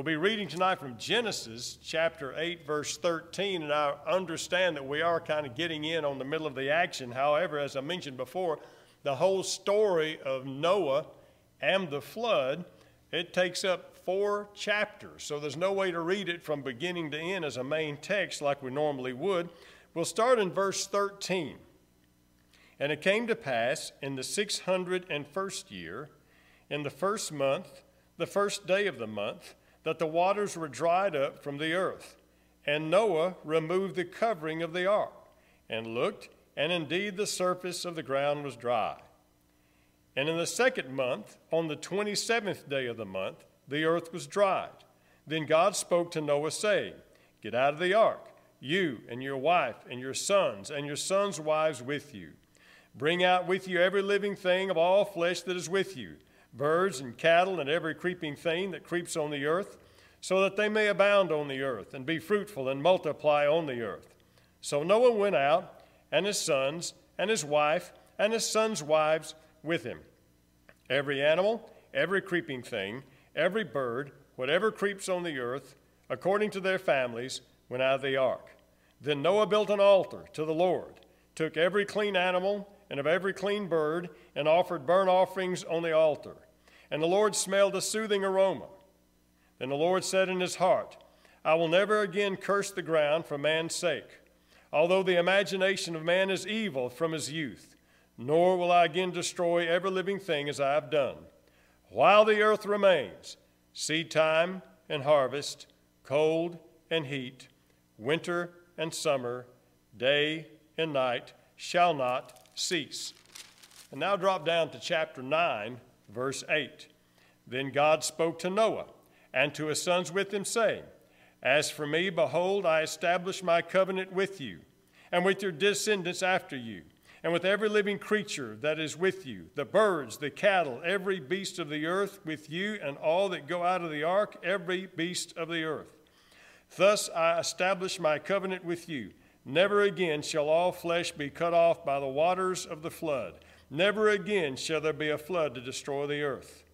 We'll be reading tonight from Genesis chapter 8, verse 13, and I understand that we are kind of getting in on the middle of the action. However, as I mentioned before, the whole story of Noah and the flood, it takes up four chapters. So there's no way to read it from beginning to end as a main text like we normally would. We'll start in verse 13. And it came to pass in the 601st year, in the first month, the first day of the month, that the waters were dried up from the earth. And Noah removed the covering of the ark, and looked, and indeed the surface of the ground was dry. And in the second month, on the twenty seventh day of the month, the earth was dried. Then God spoke to Noah, saying, Get out of the ark, you and your wife and your sons and your sons' wives with you. Bring out with you every living thing of all flesh that is with you birds and cattle and every creeping thing that creeps on the earth, so that they may abound on the earth and be fruitful and multiply on the earth. So Noah went out, and his sons, and his wife, and his sons' wives with him. Every animal, every creeping thing, every bird, whatever creeps on the earth, according to their families, went out of the ark. Then Noah built an altar to the Lord, took every clean animal and of every clean bird, and offered burnt offerings on the altar. And the Lord smelled a soothing aroma. Then the Lord said in his heart, I will never again curse the ground for man's sake, although the imagination of man is evil from his youth, nor will I again destroy every living thing as I have done. While the earth remains, seed time and harvest, cold and heat, winter and summer, day and night shall not cease. And now drop down to chapter 9, verse 8. Then God spoke to Noah and to his sons with him, saying, As for me, behold, I establish my covenant with you, and with your descendants after you, and with every living creature that is with you, the birds, the cattle, every beast of the earth, with you, and all that go out of the ark, every beast of the earth. Thus I establish my covenant with you Never again shall all flesh be cut off by the waters of the flood. Never again shall there be a flood to destroy the earth.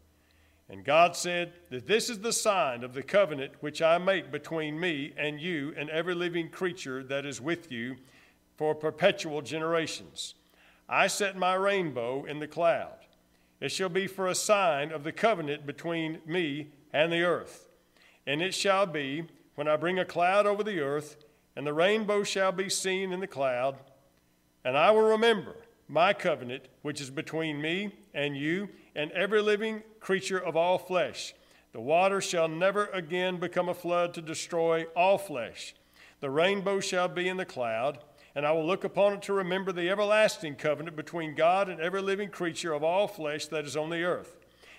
And God said that this is the sign of the covenant which I make between me and you and every living creature that is with you for perpetual generations. I set my rainbow in the cloud. It shall be for a sign of the covenant between me and the earth. And it shall be, when I bring a cloud over the earth, and the rainbow shall be seen in the cloud. And I will remember my covenant, which is between me and you and every living creature of all flesh. The water shall never again become a flood to destroy all flesh. The rainbow shall be in the cloud, and I will look upon it to remember the everlasting covenant between God and every living creature of all flesh that is on the earth.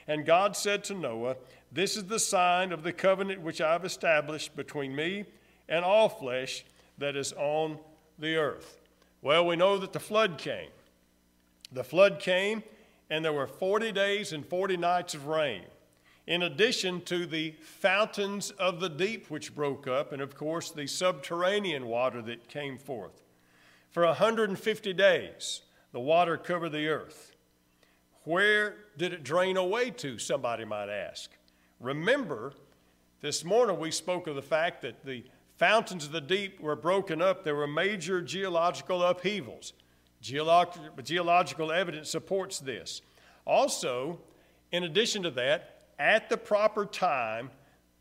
And God said to Noah, This is the sign of the covenant which I have established between me and all flesh that is on the earth. Well, we know that the flood came. The flood came, and there were 40 days and 40 nights of rain, in addition to the fountains of the deep which broke up, and of course the subterranean water that came forth. For 150 days, the water covered the earth. Where did it drain away to, somebody might ask? Remember, this morning we spoke of the fact that the fountains of the deep were broken up, there were major geological upheavals. Geolog- geological evidence supports this. Also, in addition to that, at the proper time,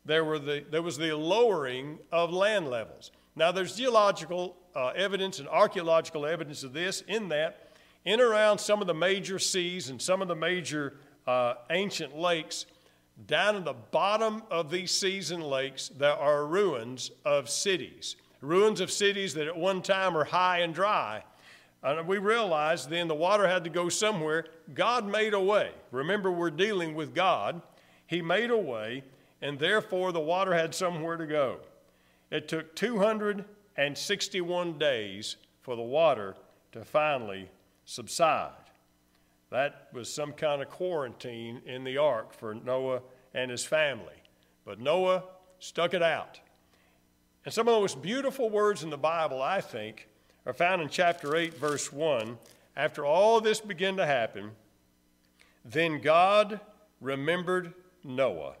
there, were the, there was the lowering of land levels. Now, there's geological uh, evidence and archaeological evidence of this, in that, in around some of the major seas and some of the major uh, ancient lakes, down in the bottom of these seas and lakes, there are ruins of cities. Ruins of cities that at one time were high and dry. And we realized then the water had to go somewhere. God made a way. Remember, we're dealing with God. He made a way, and therefore the water had somewhere to go. It took 261 days for the water to finally subside. That was some kind of quarantine in the ark for Noah and his family. But Noah stuck it out. And some of the most beautiful words in the Bible, I think, are found in chapter 8, verse 1. After all this began to happen, then God remembered Noah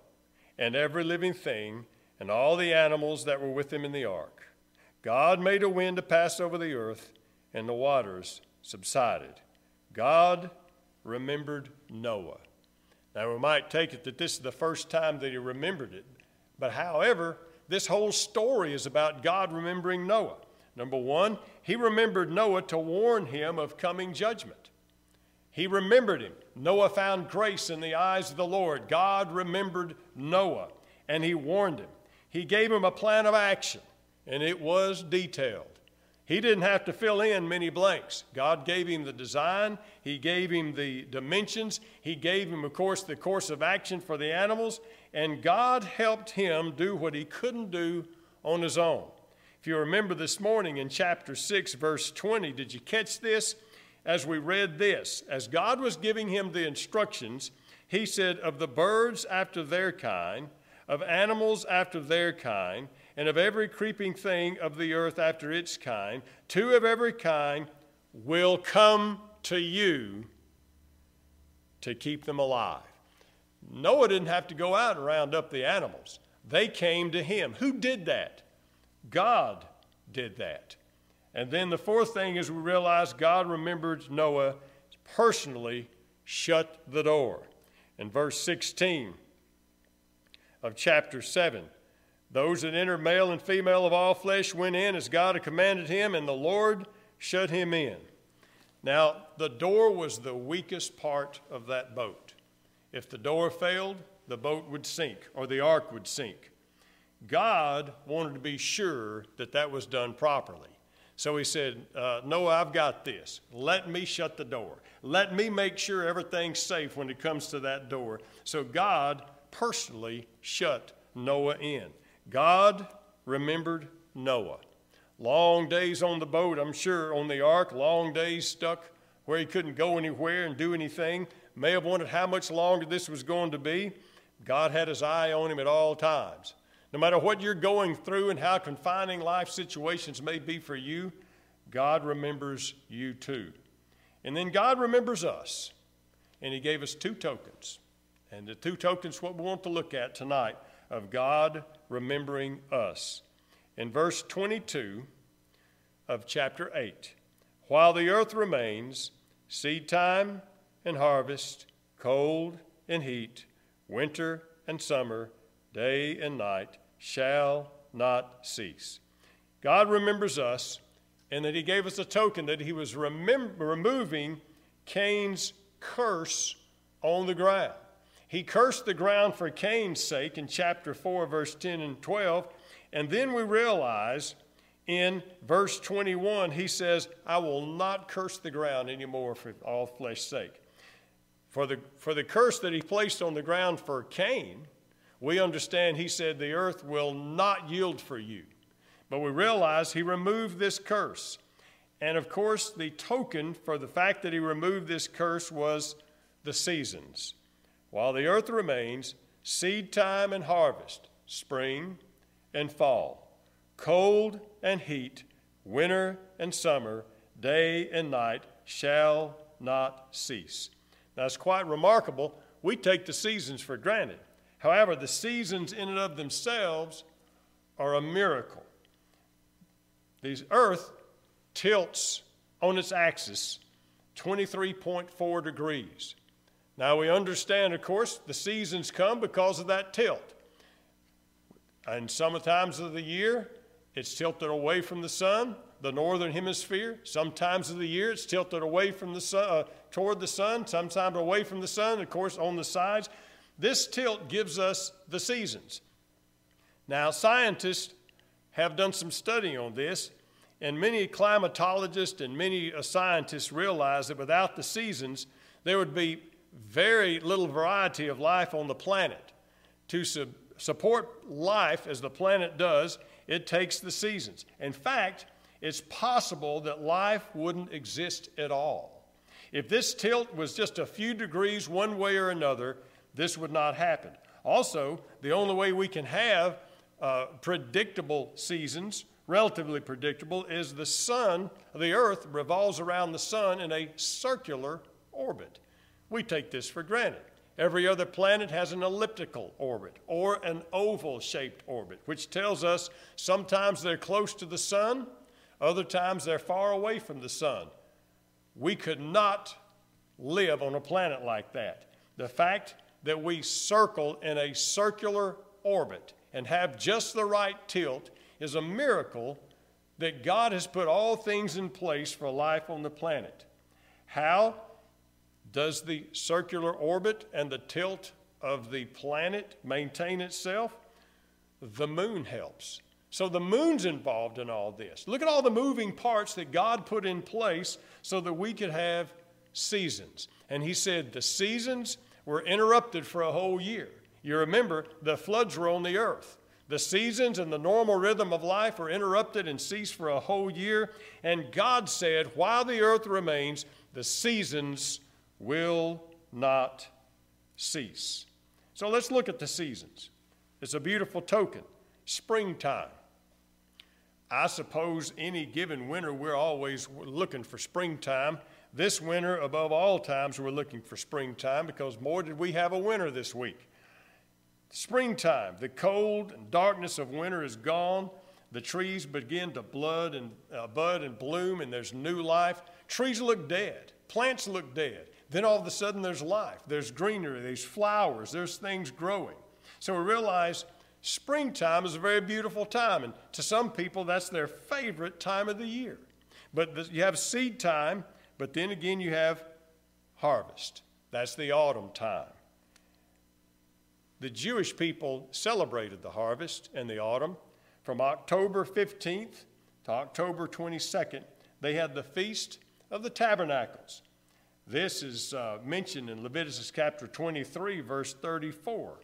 and every living thing, and all the animals that were with him in the ark. God made a wind to pass over the earth, and the waters subsided. God remembered Noah. Now, we might take it that this is the first time that he remembered it, but however, this whole story is about God remembering Noah. Number one, he remembered Noah to warn him of coming judgment. He remembered him. Noah found grace in the eyes of the Lord. God remembered Noah and he warned him. He gave him a plan of action and it was detailed. He didn't have to fill in many blanks. God gave him the design, He gave him the dimensions, He gave him, of course, the course of action for the animals, and God helped him do what he couldn't do on his own. If you remember this morning in chapter 6, verse 20, did you catch this? as we read this. As God was giving him the instructions, he said, Of the birds after their kind, of animals after their kind, and of every creeping thing of the earth after its kind, two of every kind will come to you to keep them alive. Noah didn't have to go out and round up the animals, they came to him. Who did that? God did that. And then the fourth thing is we realize God remembered Noah personally shut the door. In verse 16 of chapter 7, those that entered male and female of all flesh went in as God had commanded him, and the Lord shut him in. Now, the door was the weakest part of that boat. If the door failed, the boat would sink or the ark would sink. God wanted to be sure that that was done properly. So he said, uh, Noah, I've got this. Let me shut the door. Let me make sure everything's safe when it comes to that door. So God personally shut Noah in. God remembered Noah. Long days on the boat, I'm sure, on the ark, long days stuck where he couldn't go anywhere and do anything. May have wondered how much longer this was going to be. God had his eye on him at all times. No matter what you're going through and how confining life situations may be for you, God remembers you too. And then God remembers us. And He gave us two tokens. And the two tokens, what we want to look at tonight of God remembering us. In verse 22 of chapter 8, while the earth remains, seed time and harvest, cold and heat, winter and summer, day and night, shall not cease. God remembers us, and that He gave us a token that He was remem- removing Cain's curse on the ground. He cursed the ground for Cain's sake in chapter 4, verse 10 and 12. And then we realize in verse 21, he says, I will not curse the ground anymore for all flesh's sake. For the, for the curse that he placed on the ground for Cain, we understand he said, The earth will not yield for you. But we realize he removed this curse. And of course, the token for the fact that he removed this curse was the seasons. While the earth remains, seed time and harvest, spring and fall, cold and heat, winter and summer, day and night shall not cease. Now, it's quite remarkable. We take the seasons for granted. However, the seasons in and of themselves are a miracle. The earth tilts on its axis 23.4 degrees. Now we understand, of course, the seasons come because of that tilt. And some times of the year, it's tilted away from the sun, the northern hemisphere. Sometimes of the year, it's tilted away from the sun, uh, toward the sun, sometimes away from the sun, of course, on the sides. This tilt gives us the seasons. Now, scientists have done some study on this, and many climatologists and many uh, scientists realize that without the seasons, there would be very little variety of life on the planet. To su- support life as the planet does, it takes the seasons. In fact, it's possible that life wouldn't exist at all. If this tilt was just a few degrees one way or another, this would not happen. Also, the only way we can have uh, predictable seasons, relatively predictable, is the sun, the earth revolves around the sun in a circular orbit. We take this for granted. Every other planet has an elliptical orbit or an oval shaped orbit, which tells us sometimes they're close to the sun, other times they're far away from the sun. We could not live on a planet like that. The fact that we circle in a circular orbit and have just the right tilt is a miracle that God has put all things in place for life on the planet. How does the circular orbit and the tilt of the planet maintain itself? The moon helps. So the moon's involved in all this. Look at all the moving parts that God put in place so that we could have seasons. And He said the seasons were interrupted for a whole year. You remember, the floods were on the earth. The seasons and the normal rhythm of life were interrupted and ceased for a whole year. And God said, while the earth remains, the seasons will not cease. So let's look at the seasons. It's a beautiful token. Springtime. I suppose any given winter, we're always looking for springtime. This winter, above all times, we're looking for springtime because more did we have a winter this week. Springtime, the cold and darkness of winter is gone. The trees begin to blood and, uh, bud and bloom, and there's new life. Trees look dead, plants look dead. Then all of a sudden there's life, there's greenery, there's flowers, there's things growing. So we realize springtime is a very beautiful time, and to some people that's their favorite time of the year. But the, you have seed time, but then again you have harvest. That's the autumn time. The Jewish people celebrated the harvest and the autumn. From October 15th to October 22nd, they had the Feast of the Tabernacles. This is uh, mentioned in Leviticus chapter 23, verse 34.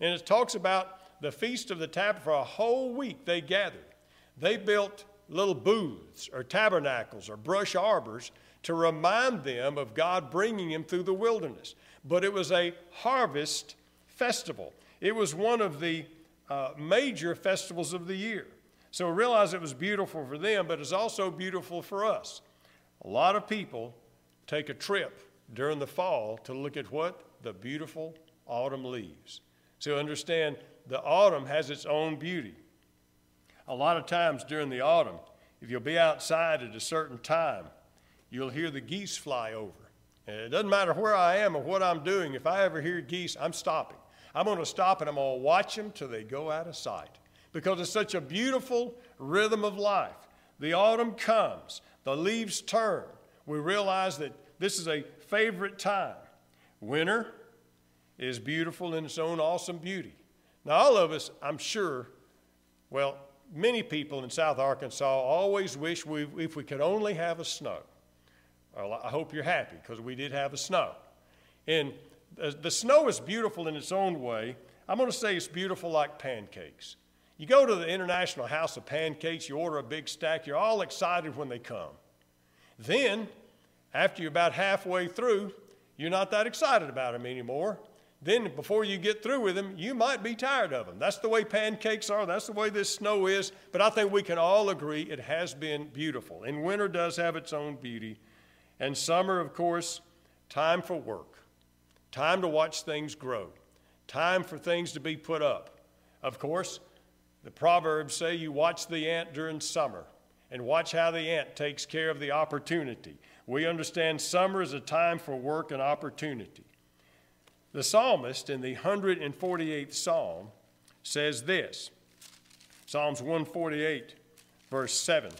And it talks about the Feast of the Tabernacle. For a whole week they gathered. They built little booths or tabernacles or brush arbors to remind them of God bringing them through the wilderness. But it was a harvest festival, it was one of the uh, major festivals of the year. So realize it was beautiful for them, but it's also beautiful for us. A lot of people take a trip during the fall to look at what? The beautiful autumn leaves. So understand the autumn has its own beauty. A lot of times during the autumn, if you'll be outside at a certain time, you'll hear the geese fly over. And it doesn't matter where I am or what I'm doing, if I ever hear geese, I'm stopping. I'm going to stop and I'm going to watch them till they go out of sight because it's such a beautiful rhythm of life. The autumn comes, the leaves turn, we realize that this is a favorite time. Winter is beautiful in its own awesome beauty. Now, all of us, I'm sure, well, many people in South Arkansas always wish we, if we could only have a snow. Well, I hope you're happy because we did have a snow. And the snow is beautiful in its own way. I'm going to say it's beautiful like pancakes. You go to the International House of Pancakes, you order a big stack, you're all excited when they come. Then, after you're about halfway through, you're not that excited about them anymore. Then, before you get through with them, you might be tired of them. That's the way pancakes are. That's the way this snow is. But I think we can all agree it has been beautiful. And winter does have its own beauty. And summer, of course, time for work, time to watch things grow, time for things to be put up. Of course, the Proverbs say you watch the ant during summer and watch how the ant takes care of the opportunity. We understand summer is a time for work and opportunity. The psalmist in the 148th psalm says this Psalms 148, verse 7.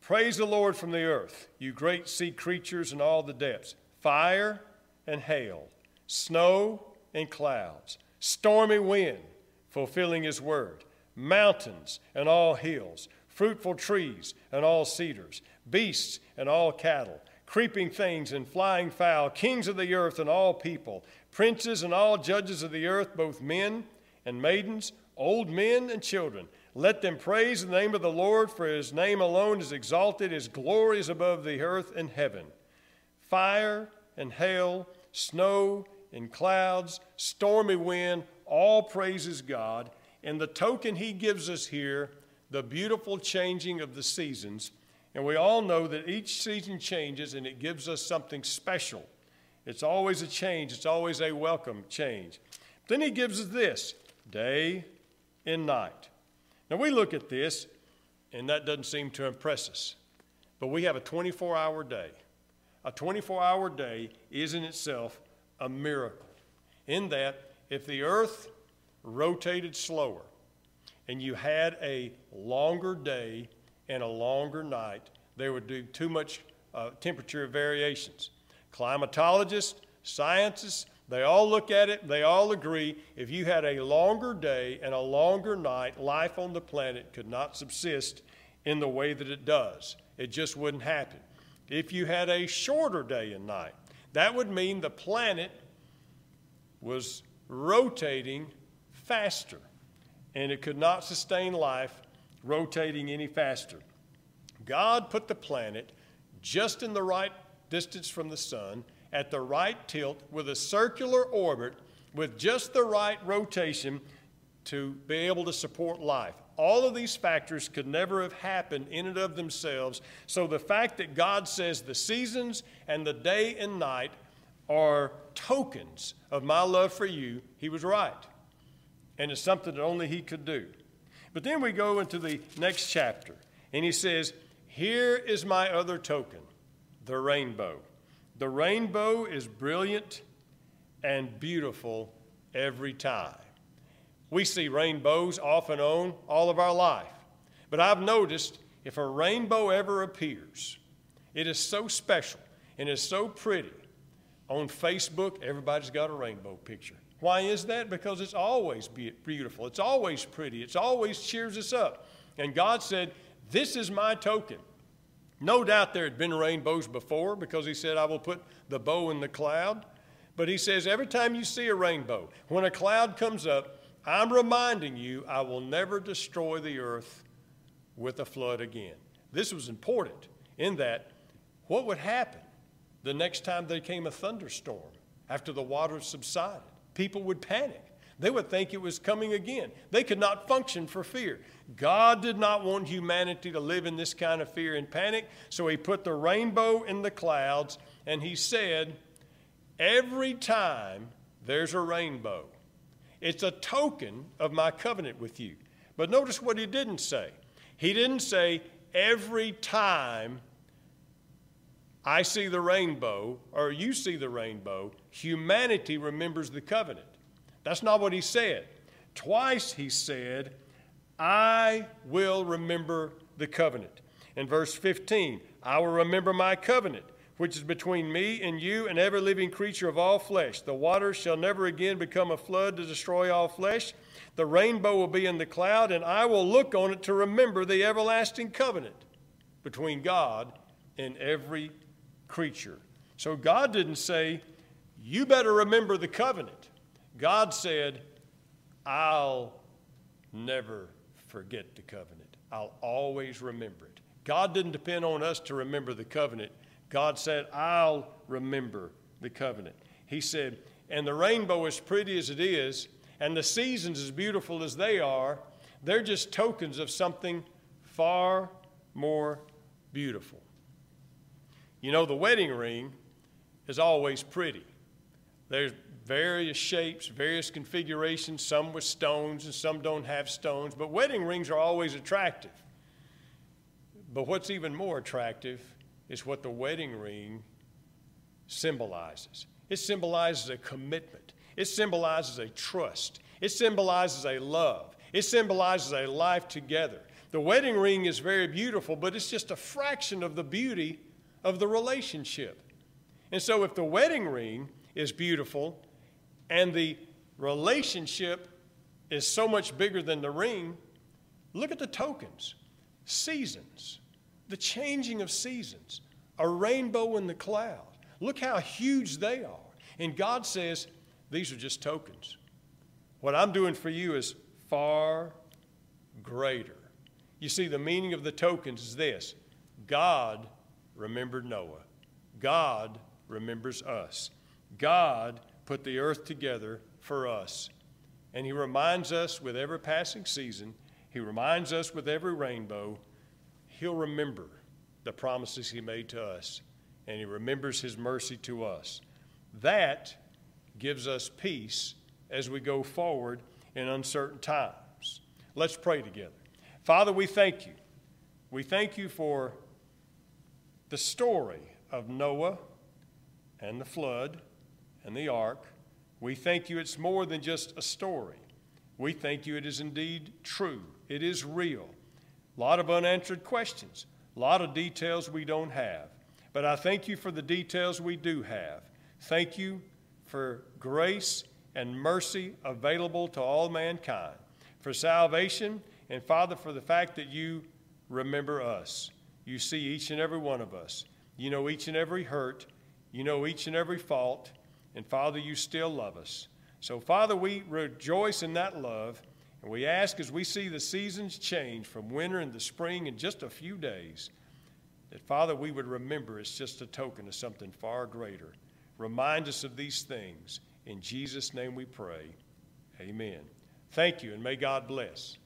Praise the Lord from the earth, you great sea creatures and all the depths, fire and hail, snow and clouds, stormy wind, fulfilling his word mountains and all hills, fruitful trees and all cedars, beasts and all cattle, creeping things and flying fowl, kings of the earth and all people, princes and all judges of the earth, both men and maidens, old men and children. Let them praise the name of the Lord, for his name alone is exalted, his glory is above the earth and heaven. Fire and hail, snow and clouds, stormy wind, all praises God and the token he gives us here, the beautiful changing of the seasons, and we all know that each season changes and it gives us something special. It's always a change, it's always a welcome change. Then he gives us this day and night. Now we look at this, and that doesn't seem to impress us. But we have a 24 hour day. A 24 hour day is in itself a miracle, in that if the earth rotated slower and you had a longer day and a longer night, there would be too much uh, temperature variations. Climatologists, scientists, they all look at it, they all agree if you had a longer day and a longer night, life on the planet could not subsist in the way that it does. It just wouldn't happen. If you had a shorter day and night, that would mean the planet was rotating faster, and it could not sustain life rotating any faster. God put the planet just in the right distance from the sun, at the right tilt, with a circular orbit, with just the right rotation to be able to support life. All of these factors could never have happened in and of themselves. So the fact that God says the seasons and the day and night are tokens of my love for you, he was right. And it's something that only he could do. But then we go into the next chapter, and he says, Here is my other token, the rainbow. The rainbow is brilliant and beautiful every time. We see rainbows off and on all of our life. But I've noticed if a rainbow ever appears, it is so special and is so pretty. On Facebook, everybody's got a rainbow picture. Why is that? Because it's always beautiful, it's always pretty, it's always cheers us up. And God said, This is my token. No doubt there had been rainbows before because He said, I will put the bow in the cloud. But He says, Every time you see a rainbow, when a cloud comes up, I'm reminding you, I will never destroy the earth with a flood again. This was important in that what would happen the next time there came a thunderstorm after the waters subsided? People would panic. They would think it was coming again. They could not function for fear. God did not want humanity to live in this kind of fear and panic, so He put the rainbow in the clouds and He said, Every time there's a rainbow, it's a token of my covenant with you. But notice what he didn't say. He didn't say, every time I see the rainbow or you see the rainbow, humanity remembers the covenant. That's not what he said. Twice he said, I will remember the covenant. In verse 15, I will remember my covenant which is between me and you and every living creature of all flesh. The waters shall never again become a flood to destroy all flesh. The rainbow will be in the cloud, and I will look on it to remember the everlasting covenant between God and every creature. So God didn't say, You better remember the covenant. God said, I'll never forget the covenant. I'll always remember it. God didn't depend on us to remember the covenant. God said, I'll remember the covenant. He said, and the rainbow, as pretty as it is, and the seasons, as beautiful as they are, they're just tokens of something far more beautiful. You know, the wedding ring is always pretty. There's various shapes, various configurations, some with stones and some don't have stones, but wedding rings are always attractive. But what's even more attractive is what the wedding ring symbolizes. It symbolizes a commitment, it symbolizes a trust, it symbolizes a love, it symbolizes a life together. The wedding ring is very beautiful, but it's just a fraction of the beauty of the relationship. And so, if the wedding ring is beautiful and the relationship is so much bigger than the ring, look at the tokens seasons the changing of seasons, a rainbow in the cloud. Look how huge they are. And God says, these are just tokens. What I'm doing for you is far greater. You see, the meaning of the tokens is this God remembered Noah, God remembers us. God put the earth together for us. And He reminds us with every passing season, He reminds us with every rainbow He'll remember the promises He made to us, and He remembers His mercy to us. That gives us peace as we go forward in uncertain times. Let's pray together. Father, we thank you. We thank you for the story of Noah and the flood and the ark. We thank you it's more than just a story. We thank you it is indeed true. It is real. A lot of unanswered questions, a lot of details we don't have. But I thank you for the details we do have. Thank you for grace and mercy available to all mankind, for salvation, and Father, for the fact that you remember us. You see each and every one of us. You know each and every hurt. You know each and every fault. And Father, you still love us. So, Father, we rejoice in that love. And we ask as we see the seasons change from winter into spring in just a few days, that, Father, we would remember it's just a token of something far greater. Remind us of these things. In Jesus' name we pray. Amen. Thank you, and may God bless.